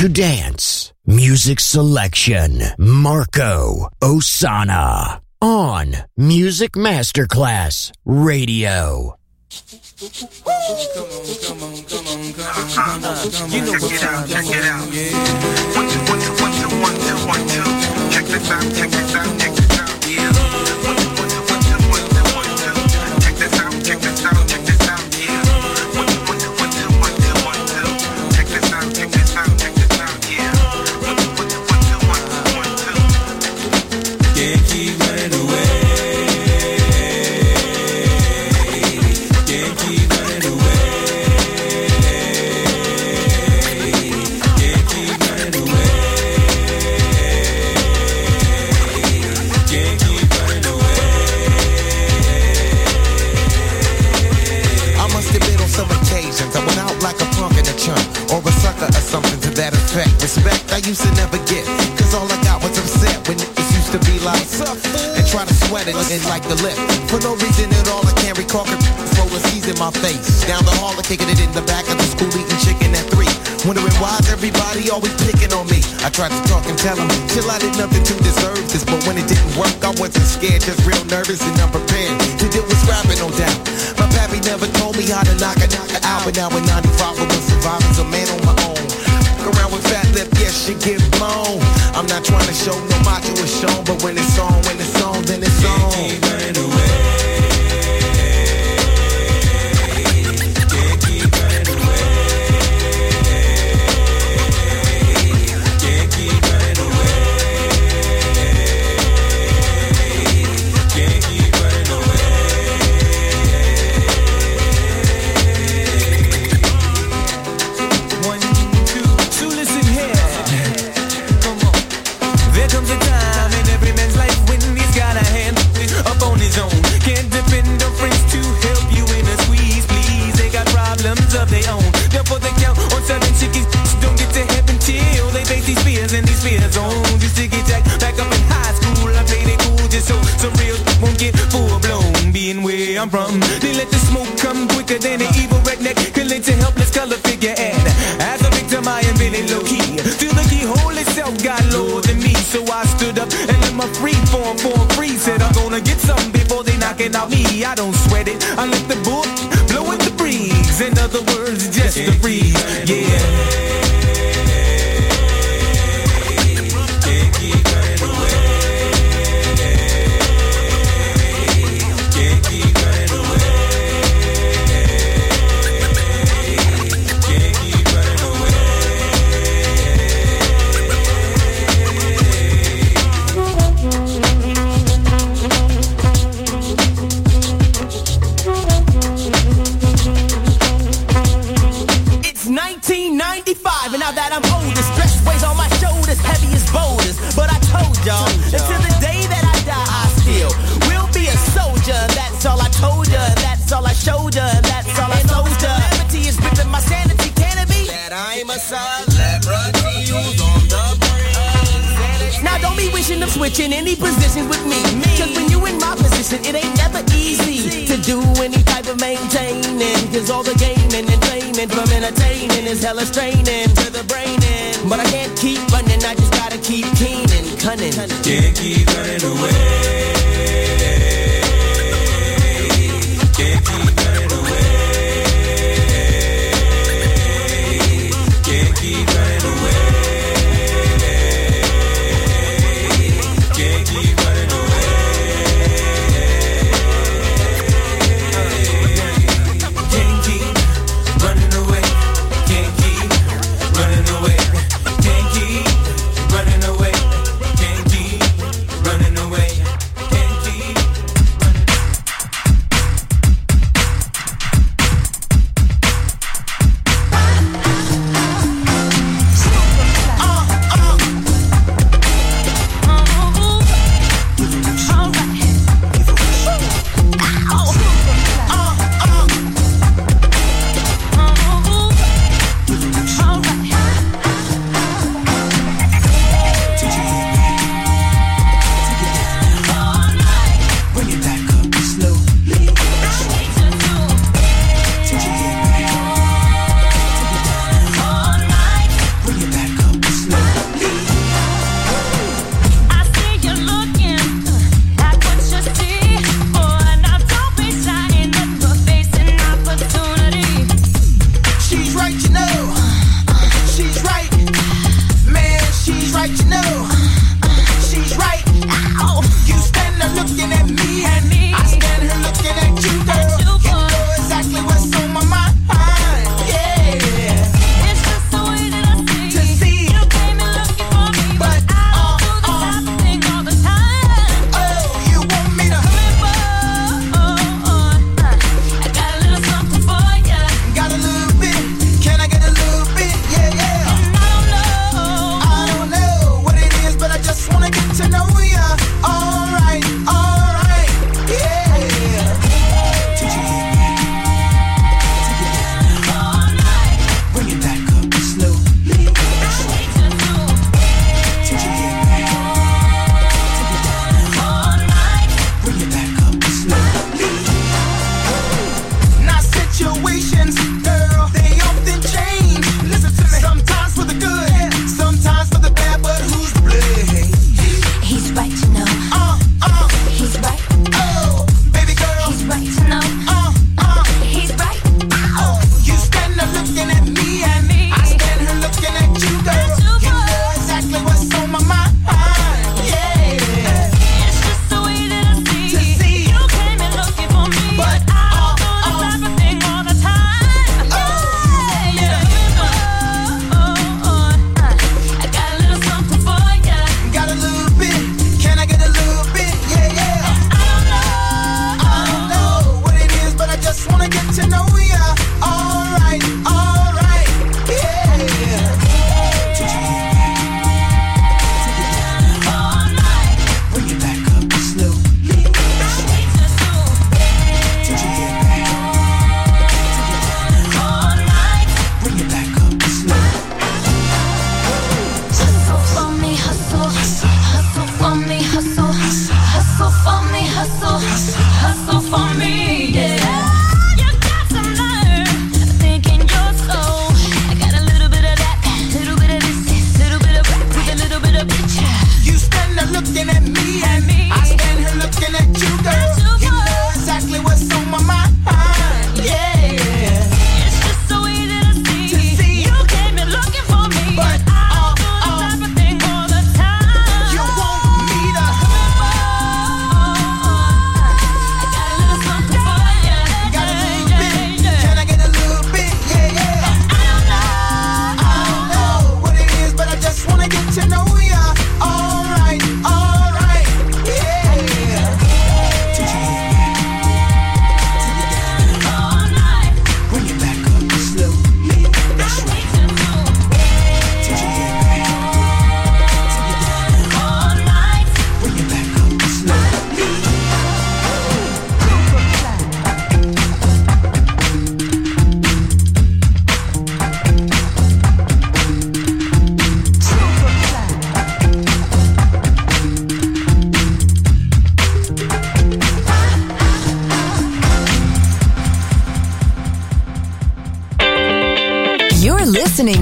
To dance. Music selection. Marco Ossanna. On Music Masterclass Radio. Check. Check. It and like the lip. For no reason at all, I can't recall throw a seas in my face. Down the hall, I'm kicking it in the back of the school, eating chicken at three. Wondering why's everybody always picking on me. I tried to talk and tell them, chill, I did nothing to deserve this. But when it didn't work, I wasn't scared, just real nervous and unprepared. To deal with scrapping, no doubt. My pappy never told me how to knock a knocker out. But now in 95, I was surviving, a man on my own. Around with fat lip, yes, she get blown. I'm not trying to show no macho is shown, but when it's on, when it's world and its own. Own. Therefore they count on seven chickies. Don't get to heaven till they face these fears and these fear zones. Used to get back up in high school. I played it cool just so some real won't get full blown. Being where I'm from, they let the smoke come quicker than an evil redneck. Collate to helpless color figure and as a victim I am really low key. Feel the keyhole itself got lower than me, so I stood up and let my free form form free. Said I'm gonna get something before they knocking out me. I don't sweat it. I mystery.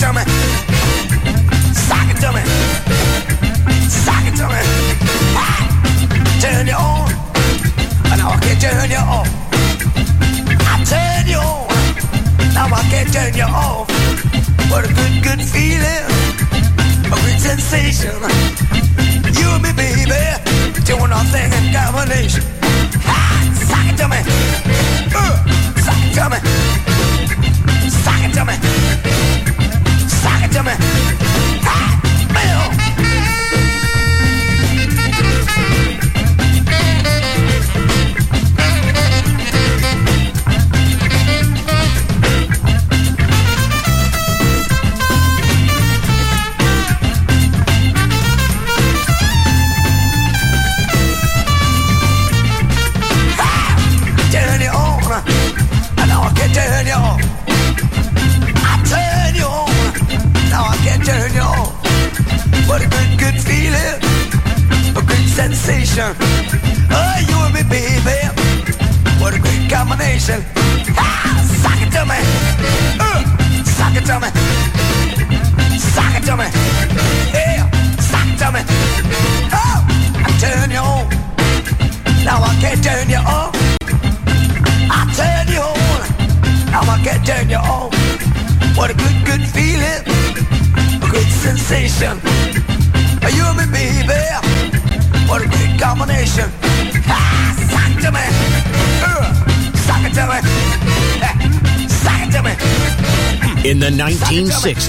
stomach.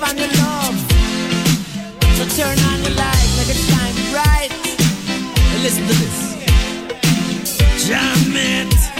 give on your love. So turn on the light, make it shine bright. And listen to this. Jam it.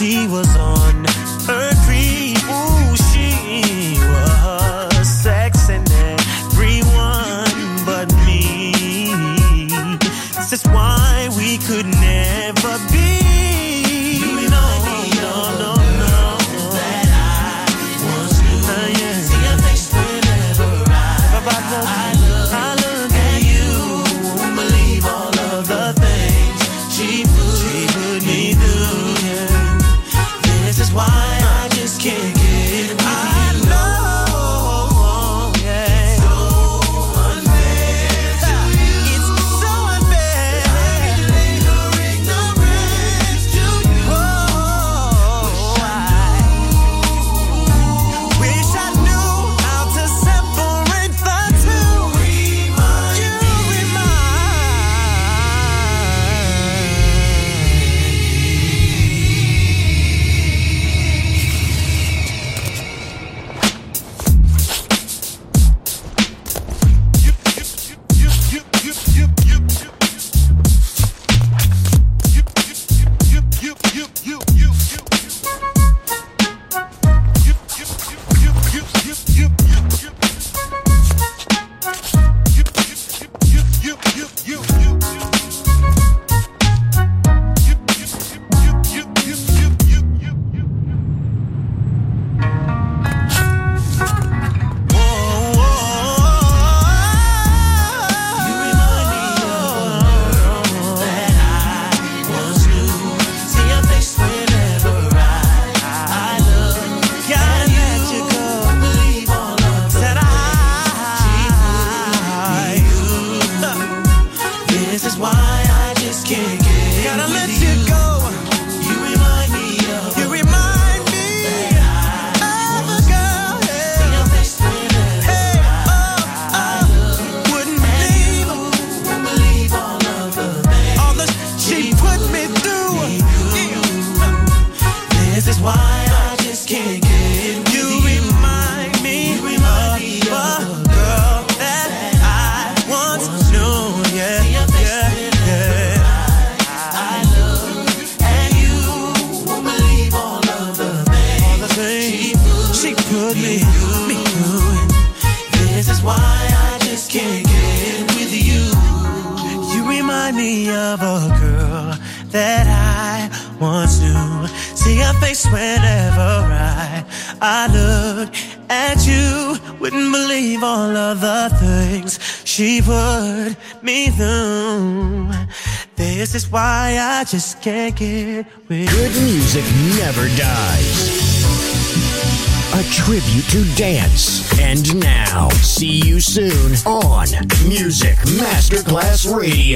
she was on.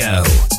Now,